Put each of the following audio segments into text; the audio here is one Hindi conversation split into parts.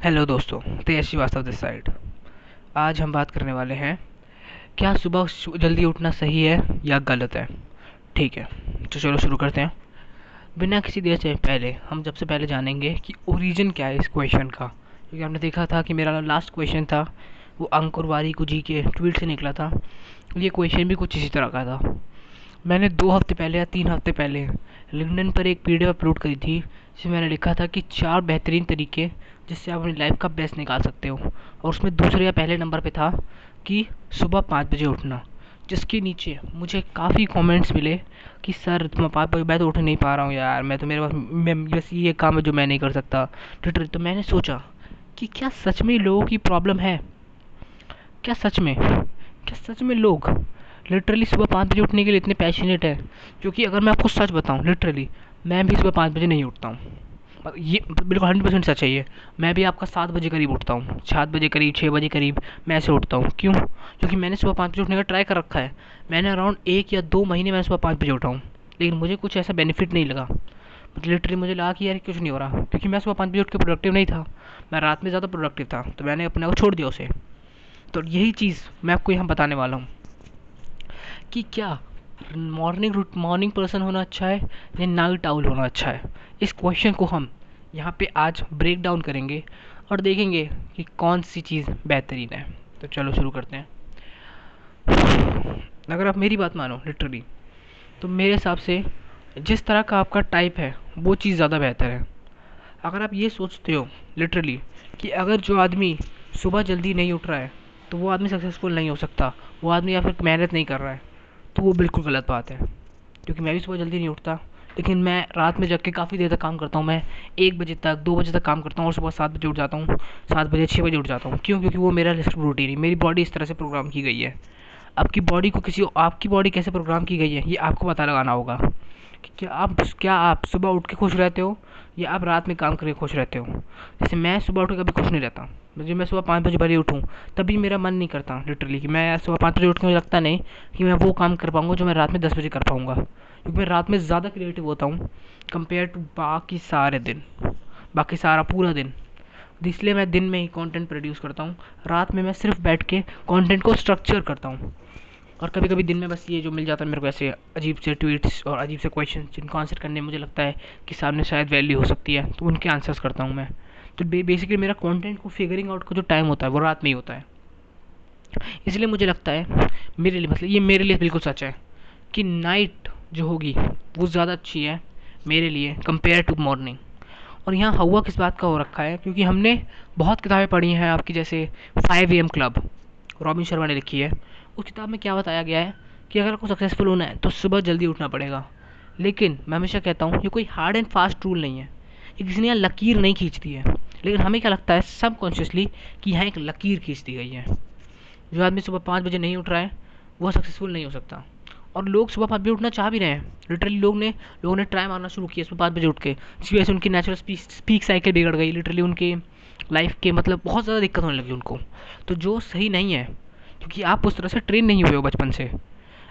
हेलो दोस्तों तेज श्रीवास्तव दिस साइड आज हम बात करने वाले हैं, क्या सुबह जल्दी उठना सही है या गलत है? ठीक है तो चलो शुरू करते हैं। बिना किसी देर से पहले, हम सबसे पहले जानेंगे कि ओरिजिन क्या है इस क्वेश्चन का। क्योंकि हमने देखा था कि मेरा लास्ट क्वेश्चन था, वो अंकुर वारिकू जी के ट्वीट से निकला था। ये क्वेश्चन भी कुछ इसी तरह का था। मैंने दो हफ़्ते पहले या तीन हफ़्ते पहले लिंक्डइन पर एक पीडीएफ अपलोड करी थी, जिसमें मैंने लिखा था कि चार बेहतरीन तरीके जिससे आप अपनी लाइफ का बेस्ट निकाल सकते हो। और उसमें दूसरे या पहले नंबर पे था कि सुबह पाँच बजे उठना, जिसके नीचे मुझे काफ़ी कमेंट्स मिले कि, सर तुम पाँच बजे मैं तो उठ नहीं पा रहा हूँ यार, मैं तो मेरे पास बस ये काम है जो मैं नहीं कर सकता। ट्विटर तो मैंने सोचा कि क्या सच में लोगों की प्रॉब्लम है? क्या सच में? क्या सच में लोग लिटरली सुबह पाँच बजे उठने के लिए इतने पैशनेट हैं? क्योंकि अगर मैं आपको सच बताऊँ लिटरली मैं भी सुबह पाँच बजे नहीं उठता हूँ। ये बिल्कुल हंड्रेड परसेंट सच है ये। मैं भी आपका सात बजे करीब उठता हूँ। सात बजे करीब छः बजे करीब मैं ऐसे उठता हूँ। क्यों? क्योंकि मैंने सुबह पाँच बजे उठने का ट्राई कर रखा है। मैंने अराउंड एक या दो महीने मैंने सुबह पाँच बजे उठा हूँ। लेकिन मुझे कुछ ऐसा बेनिफिट नहीं लगा। मतलब लिटरली मुझे लगा कि यार कुछ नहीं हो रहा। क्योंकि मैं सुबह पाँच बजे उठ के प्रोडक्टिव नहीं था। मैं रात में ज़्यादा प्रोडक्टिव था। तो मैंने अपने को छोड़ दिया उसे। तो यही चीज़ मैं आपको यहाँ बताने वाला हूँ कि क्या मॉर्निंग रूट मॉर्निंग पर्सन होना अच्छा है या नाइट आउल होना अच्छा है। इस क्वेश्चन को हम यहाँ पे आज ब्रेक डाउन करेंगे और देखेंगे कि कौन सी चीज़ बेहतरीन है। तो चलो शुरू करते हैं। अगर आप मेरी बात मानो लिटरली तो मेरे हिसाब से जिस तरह का आपका टाइप है, वो चीज़ ज़्यादा बेहतर है। अगर आप ये सोचते हो लिटरली कि अगर जो आदमी सुबह जल्दी नहीं उठ रहा है तो वो आदमी सक्सेसफुल नहीं हो सकता, वो आदमी या फिर मेहनत नहीं कर रहा है। तो वो बिल्कुल गलत बात है। क्योंकि मैं भी सुबह जल्दी नहीं उठता, लेकिन मैं रात में जग के काफ़ी देर तक काम करता हूँ। मैं एक बजे तक, दो बजे तक काम करता हूँ और सुबह सात बजे उठ जाता हूँ। सात बजे छः बजे उठ जाता हूँ। क्यों? क्योंकि वो मेरा रूटीन है। मेरी बॉडी इस तरह से प्रोग्राम की गई है। आपकी बॉडी को किसी, आपकी बॉडी कैसे प्रोग्राम की गई है, ये आपको पता लगाना होगा। क्या आप क्या आप सुबह उठ के खुश रहते हो या आप रात में काम करके खुश रहते हो? जैसे मैं सुबह उठ के कभी खुश नहीं रहता। जब मैं सुबह पाँच बजे भले उठूँ, तभी मेरा मन नहीं करता लिटरली कि मैं सुबह पाँच बजे उठ के मुझे लगता नहीं कि मैं वो काम कर पाऊँगा जो मैं रात में दस बजे कर पाऊँगा। क्योंकि मैं रात में ज़्यादा क्रिएटिव होता हूँ कंपेयर टू बाकी सारे दिन, बाकी सारा पूरा दिन। इसलिए मैं दिन में ही कंटेंट प्रोड्यूस करता हूँ। रात में मैं सिर्फ़ बैठ के कंटेंट को स्ट्रक्चर करता हूँ। और कभी कभी दिन में बस ये जो मिल जाता है मेरे को ऐसे अजीब से ट्वीट्स और अजीब से क्वेश्चन जिनको आंसर करने में मुझे लगता है कि सामने शायद वैल्यू हो सकती है तो उनके आंसर्स करता हूँ मैं। तो बेसिकली मेरा कंटेंट को फिगरिंग आउट का जो टाइम होता है वो रात में ही होता है। इसलिए मुझे लगता है, मेरे लिए मतलब ये मेरे लिए बिल्कुल सच है कि नाइट जो होगी वो ज़्यादा अच्छी है मेरे लिए कंपेयर टू मॉर्निंग और यहाँ हवा किस बात का हो रखा है? क्योंकि हमने बहुत किताबें पढ़ी हैं आपकी, जैसे five A M club Robin Sharma ने लिखी है। उस किताब में क्या बताया गया है कि अगर आपको सक्सेसफुल होना है तो सुबह जल्दी उठना पड़ेगा। लेकिन मैं हमेशा कहता हूँ, ये कोई हार्ड एंड फास्ट रूल नहीं है। ये किसी ने यहाँ लकीर नहीं खींचती है। लेकिन हमें क्या लगता है सब कॉन्शियसली कि यहाँ एक लकीर खींच दी गई है। जो आदमी सुबह पाँच बजे नहीं उठ रहा है वो सक्सेसफुल नहीं हो सकता। और लोग सुबह पाँच बजे उठना चाह भी रहे हैं। लिटरली लोग ने, लोगों ने ट्राई मारना शुरू किया सुबह पाँच बजे उठ के। जिसकी वजह से उनकी नेचुरल स्पीक साइकिल बिगड़ गई। लिटरली उनके लाइफ के मतलब बहुत ज़्यादा दिक्कत होने लगी उनको। तो जो सही नहीं है क्योंकि आप उस तरह से ट्रेन नहीं हुए हो बचपन से।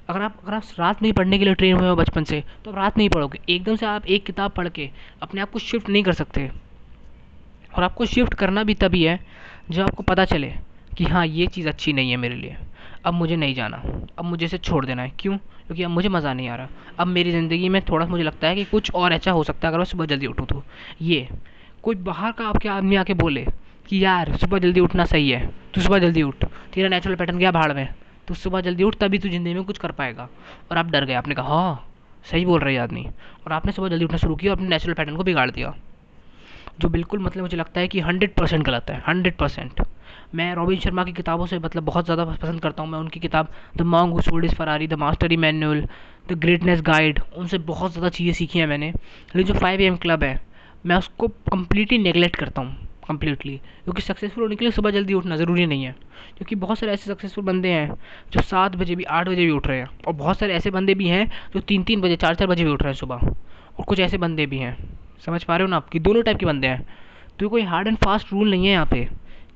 अगर आप अगर आप रात में ही पढ़ने के लिए ट्रेन हुए हो बचपन से तो आप रात में ही पढ़ोगे। एकदम से आप एक किताब पढ़ के अपने आप को शिफ्ट नहीं कर सकते। और आपको शिफ्ट करना भी तभी है, जब आपको पता चले कि हाँ ये चीज़ अच्छी नहीं है मेरे लिए। अब मुझे नहीं जाना। अब मुझे इसे छोड़ देना है। क्यों? क्योंकि अब मुझे मज़ा नहीं आ रहा। अब मेरी ज़िंदगी में थोड़ा मुझे लगता है कि कुछ और अच्छा हो सकता है, अगर मैं सुबह जल्दी उठूँ तो। ये, कोई बाहर का आपके आदमी आके बोले कि यार, सुबह जल्दी उठना सही है। तू सुबह जल्दी उठ। तेरा नेचुरल पैटर्न गया भाड़ में। तू सुबह जल्दी उठ, तभी तू ज़िंदगी में कुछ कर पाएगा। और आप डर गए आपने कहा हाँ सही बोल रहे आदमी। और आपने सुबह जल्दी उठना शुरू किया और अपने नेचुरल पैटर्न को बिगाड़ दिया। जो बिल्कुल मतलब मुझे लगता है कि हंड्रेड परसेंट गलत है। हंड्रेड परसेंट मैं रॉबिन शर्मा की किताबों से मतलब बहुत ज़्यादा पसंद करता हूँ। मैं उनकी किताब the monk who sold his Ferrari the mastery manual the greatness guide उनसे बहुत ज़्यादा चीज़ें सीखी हैं मैंने। लेकिन जो फाइव एम क्लब है, मैं उसको कम्प्लीटली नेगलेक्ट करता हूँ। कम्प्लीटली क्योंकि सक्सेसफुल होने के लिए सुबह जल्दी उठना ज़रूरी नहीं है। क्योंकि बहुत सारे ऐसे सक्सेसफुल बंदे हैं, जो सात बजे भी, आठ बजे भी उठ रहे हैं। और बहुत सारे ऐसे बंदे भी हैं, जो तीन तीन बजे चार चार बजे भी उठ रहे हैं सुबह। और कुछ ऐसे बंदे भी हैं। समझ पा रहे हो ना आपकी दोनों टाइप के बंदे हैं। तो कोई हार्ड एंड फास्ट रूल नहीं है यहाँ पे,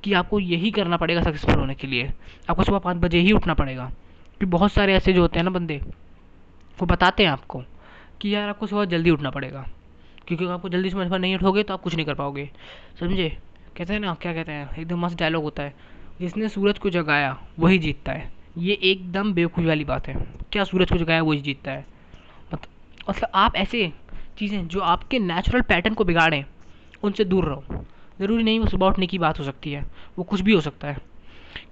कि आपको यही करना पड़ेगा सक्सेसफुल होने के लिए। आपको सुबह पाँच बजे ही उठना पड़ेगा। क्योंकि बहुत सारे ऐसे जो होते हैं ना बंदे, वो बताते हैं आपको कि यार आपको सुबह जल्दी उठना पड़ेगा। क्योंकि आपको जल्दी सुबह नहीं उठोगे तो आप कुछ नहीं कर पाओगे। समझे? कहते हैं ना, क्या कहते हैं? एकदम मस्त डायलॉग होता है। जिसने सूरज को जगाया, वही जीतता है। ये एकदम बेवकूफ़ी वाली बात है। क्या सूरज को जगाया, वही जीतता है। मतलब आप ऐसे चीज़ें जो आपके नेचुरल पैटर्न को बिगाड़ें, उनसे दूर रहो। ज़रूरी नहीं वो सुबह उठने की बात हो सकती है। वो कुछ भी हो सकता है।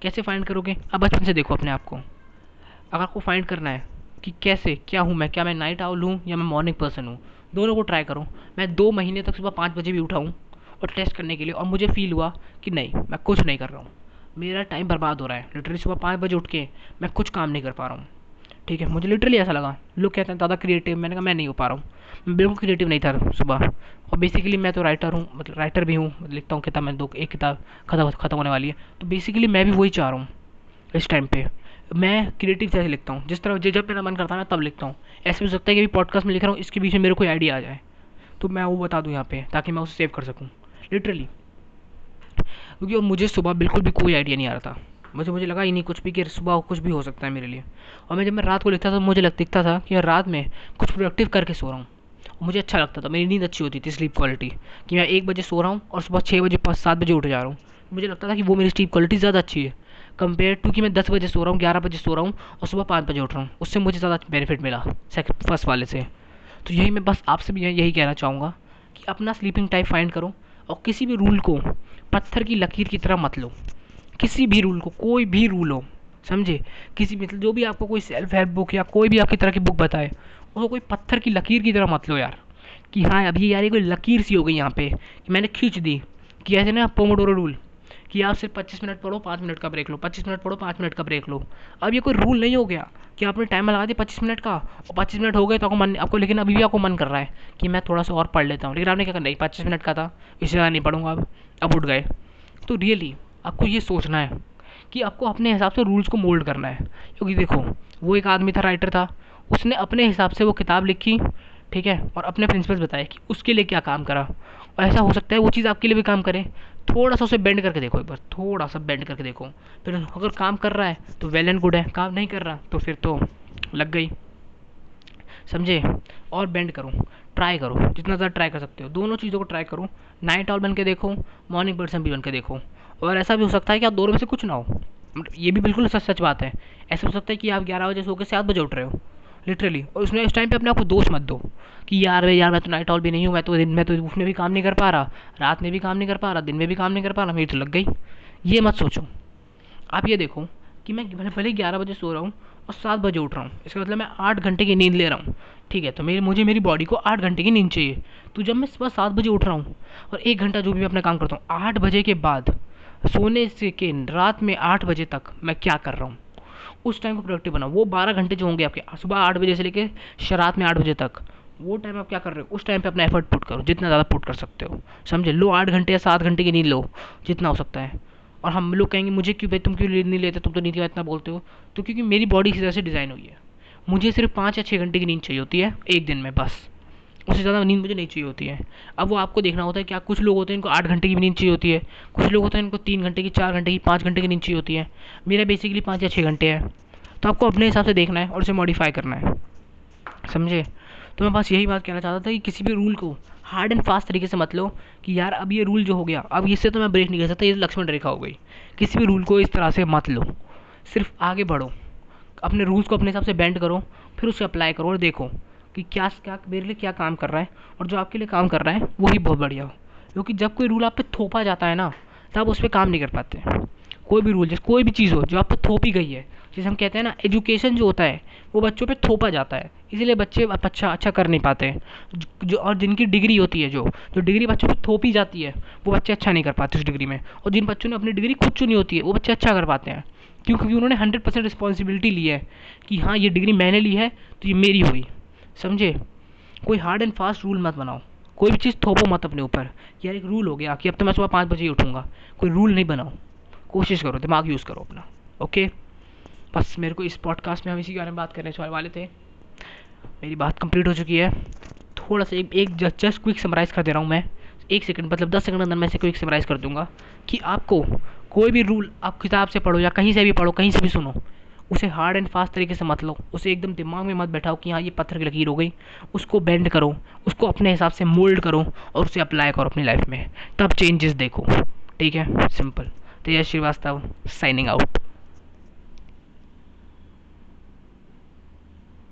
कैसे फाइंड करोगे? अब बचपन से देखो अपने आप को। अगर आपको फाइंड करना है कि कैसे, क्या हूँ मैं? क्या मैं नाइट आउल हूँ या मैं मॉर्निंग पर्सन हूँ? दोनों को ट्राई करूँ। मैं दो महीने तक सुबह पाँच बजे भी उठा हूँ और टेस्ट करने के लिए और मुझे फील हुआ कि नहीं, मैं कुछ नहीं कर रहा हूँ। मेरा टाइम बर्बाद हो रहा है। लिटरली सुबह पाँच बजे उठ के मैं कुछ काम नहीं कर पा रहा हूँ। ठीक है, मुझे लिटरली ऐसा लगा। लोग कहते हैं ज़्यादा क्रिएटिव मैंने कहा, मैं नहीं हो पा रहा हूँ। मैं बिल्कुल क्रिएटिव नहीं था सुबह। और बेसिकली मैं तो राइटर हूँ मतलब राइटर भी हूँ। लिखता हूँ किताब, मैं दो, एक किताब खत्म खत्म होने वाली है। तो बेसिकली मैं भी वही चाह रहा हूँ इस टाइम पे। मैं क्रिएटिव जैसे लिखता हूँ। जिस तरह जब मेरा मन करता है मैं तब लिखता हूँ। ऐसे भी हो सकता है कि अभी पॉडकास्ट में लिख रहा हूँ, इसके बीच में मेरे कोई आइडिया आ जाए। तो मैं वो बता दूँ यहाँ पे, ताकि मैं उसे सेव कर सकूँ। लिटरली क्योंकि मुझे सुबह बिल्कुल भी कोई आइडिया नहीं आ रहा था। मुझे मुझे लगा ही नहीं कुछ भी कि सुबह कुछ भी हो सकता है मेरे लिए। और मैं जब मैं रात को लिखता था तो मुझे लग, दिखता था कि मैं रात में कुछ प्रोडक्टिव करके सो रहा हूँ। मुझे अच्छा लगता था, मेरी नींद अच्छी होती थी स्लीप क्वालिटी कि मैं एक बजे सो रहा हूँ और सुबह छः बजे, पाँच, सात बजे उठ जा रहा हूँ। मुझे लगता था कि वो मेरी स्लीप क्वालिटी ज़्यादा अच्छी है। कंपेयर टू कि मैं दस बजे सो रहा हूँ, ग्यारह बजे सो रहा हूँ और सुबह पाँच बजे उठ रहा हूँ। उससे मुझे ज़्यादा बेनिफिट मिला सेकंड फ़र्स्ट वाले से। तो यही मैं बस आपसे भी यही कहना चाहूँगा कि अपना स्लीपिंग टाइम फाइंड करो और किसी भी रूल को पत्थर की लकीर की तरह मत लो। किसी भी रूल को, कोई भी रूल हो, समझे? किसी मतलब जो भी आपको कोई सेल्फ हेल्प बुक या कोई भी आपकी तरह की बुक बताए, उसको कोई पत्थर की लकीर की तरह मत लो यार। कि हाँ अभी यार ये कोई लकीर सी हो गई यहाँ पे कि मैंने खींच दी, कि ऐसे ना पोमोडोरो रूल कि आप सिर्फ़ पच्चीस मिनट पढ़ो, पाँच मिनट का ब्रेक लो। पच्चीस मिनट पढ़ो, पाँच मिनट का ब्रेक लो। अब ये कोई रूल नहीं हो गया कि आपने टाइम लगा दिया पच्चीस मिनट का और पच्चीस मिनट हो गए तो आपको मन, आपको, लेकिन अभी भी आपको मन कर रहा है कि मैं थोड़ा सा और पढ़ लेता हूँ। लेकिन आपने क्या करना नहीं पच्चीस मिनट का था इससे ज़्यादा नहीं पढ़ूँगा अब। अब उठ गए। तो रियली आपको ये सोचना है कि आपको अपने हिसाब से रूल्स को मोल्ड करना है। क्योंकि देखो, वो एक आदमी था राइटर था। उसने अपने हिसाब से वो किताब लिखी, ठीक है? और अपने प्रिंसिपल्स बताए कि उसके लिए क्या काम करा। और ऐसा हो सकता है वो चीज़ आपके लिए भी काम करे। थोड़ा सा उसे बेंड करके देखो एक बार थोड़ा सा बेंड करके देखो। फिर अगर काम कर रहा है तो वेल एंड गुड है। काम नहीं कर रहा तो फिर तो लग गई। समझे? और बेंड करो। ट्राई करो। जितना ज़्यादा ट्राई कर सकते हो। दोनों चीज़ों को ट्राई करो। नाइट ऑल बन के देखो मॉर्निंग पर्सन भी बन के देखो। और ऐसा भी हो सकता है कि आप दोनों में से कुछ ना हो। ये भी बिल्कुल सच सच बात है। ऐसा हो सकता है कि आप ग्यारह बजे सो के सात बजे उठ रहे हो। लिटरली और उसमें इस टाइम पे अपने आपको दोष मत दो कि यार यार मैं तो नाइट ऑल भी नहीं हूँ, मैं तो दिन, में तो उसमें भी काम नहीं कर पा रहा, रात में भी काम नहीं कर पा रहा, दिन में भी काम नहीं कर पा रहा, मेरी तो लग गई। ये मत सोचो। आप ये देखो कि मैं भले ग्यारह बजे सो रहा हूँ और सात बजे उठ रहा हूँ। इसका मतलब मैं आठ घंटे की नींद ले रहा हूँ। ठीक है तो मेरे, मुझे मेरी बॉडी को आठ घंटे की नींद चाहिए। तो जब मैं सुबह सात बजे उठ रहा हूँ और एक घंटा जो भी मैं अपना काम करता हूँ, आठ बजे के बाद सोने से के रात में आठ बजे तक मैं क्या कर रहा हूँ? उस टाइम को प्रोडक्टिव बनाओ वो बारह घंटे जो होंगे आपके, सुबह आठ बजे से लेकर शरात में आठ बजे तक, वो टाइम आप क्या कर रहे हो? उस टाइम पे अपना एफर्ट पुट करो, जितना ज़्यादा पुट कर सकते हो। समझे? लो आठ घंटे या सात घंटे की नींद लो, जितना हो सकता है। और हम लोग कहेंगे, मुझे क्यों भाई, तुम क्यों नींद नहीं लेते? तुम तो नींद का इतना बोलते हो। तो क्योंकि मेरी बॉडी इसी तरह से डिज़ाइन हुई है। मुझे सिर्फ़ पाँच या छः घंटे की नींद चाहिए होती है, एक दिन में, बस। उससे ज़्यादा नींद मुझे नहीं चाहिए होती है। अब वो आपको देखना होता है क्या कुछ लोग होते हैं, इनको आठ घंटे की भी नींद चाहिए होती है। कुछ लोग होते हैं, इनको तीन घंटे की, चार घंटे की, पाँच घंटे की नींद चाहिए होती है। मेरा बेसिकली पाँच या छः घंटे है। तो आपको अपने हिसाब से देखना है और उसे मॉडिफाई करना है। समझे? तो मैं बस यही बात कहना चाहता था कि किसी भी रूल को हार्ड एंड फास्ट तरीके से मत लो कि यार अब ये रूल जो हो गया, अब इससे तो मैं ब्रेक नहीं कर सकता, ये लक्ष्मण रेखा हो गई। किसी भी रूल को इस तरह से मत लो। सिर्फ़ आगे बढ़ो। अपने रूल्स को अपने हिसाब से बेंड करो, फिर उसे अप्लाई करो और देखो। कि क्या क्या मेरे लिए क्या काम कर रहा है और जो आपके लिए काम कर रहा है वही बहुत बढ़िया हो। क्योंकि जब कोई रूल आप पे थोपा जाता है ना, तब उस पर काम नहीं कर पाते। कोई भी रूल जैसे कोई भी चीज़ हो, जो आप पे थोपी गई है, जैसे हम कहते हैं ना एजुकेशन जो होता है, वो बच्चों पे थोपा जाता है। इसीलिए बच्चे आप अच्छा अच्छा कर नहीं पाते। हैं जो, और जिनकी डिग्री होती है जो जो डिग्री बच्चों पे थोपी जाती है, वो बच्चे अच्छा नहीं कर पाते उस डिग्री में। और जिन बच्चों ने अपनी डिग्री खुद चुनी होती है, वो बच्चे अच्छा कर पाते हैं। क्योंकि उन्होंने हंड्रेड परसेंट रिस्पॉन्सिबिलिटी ली है कि हाँ ये डिग्री मैंने ली है तो ये मेरी हुई। समझे? कोई हार्ड एंड फास्ट रूल मत बनाओ। कोई भी चीज़ थोपो मत अपने ऊपर। यार एक रूल हो गया कि अब तो मैं सुबह पाँच बजे ही उठूँगा। कोई रूल नहीं बनाओ। कोशिश करो दिमाग यूज़ करो अपना। ओके बस मेरे को इस पॉडकास्ट में हम इसी के बारे में बात करने वाले थे। मेरी बात कंप्लीट हो चुकी है। थोड़ा सा एक, एक जस्ट क्विक समराइज़ कर दे रहा हूँ मैं। एक सेकंड मतलब दस सेकंड अंदर मैं से क्विक समराइज़ कर दूँगा कि आपको कोई भी रूल आप किताब से पढ़ो या कहीं से भी पढ़ो कहीं से भी सुनो उसे हार्ड एंड फास्ट तरीके से मत लो। उसे एकदम दिमाग में मत बैठाओ कि हाँ ये पत्थर की लकीर हो गई। उसको बेंड करो, उसको अपने हिसाब से मोल्ड करो और उसे अप्लाई करो अपनी लाइफ में। तब चेंजेस देखो। ठीक है? Simple Tejas Srivastava signing out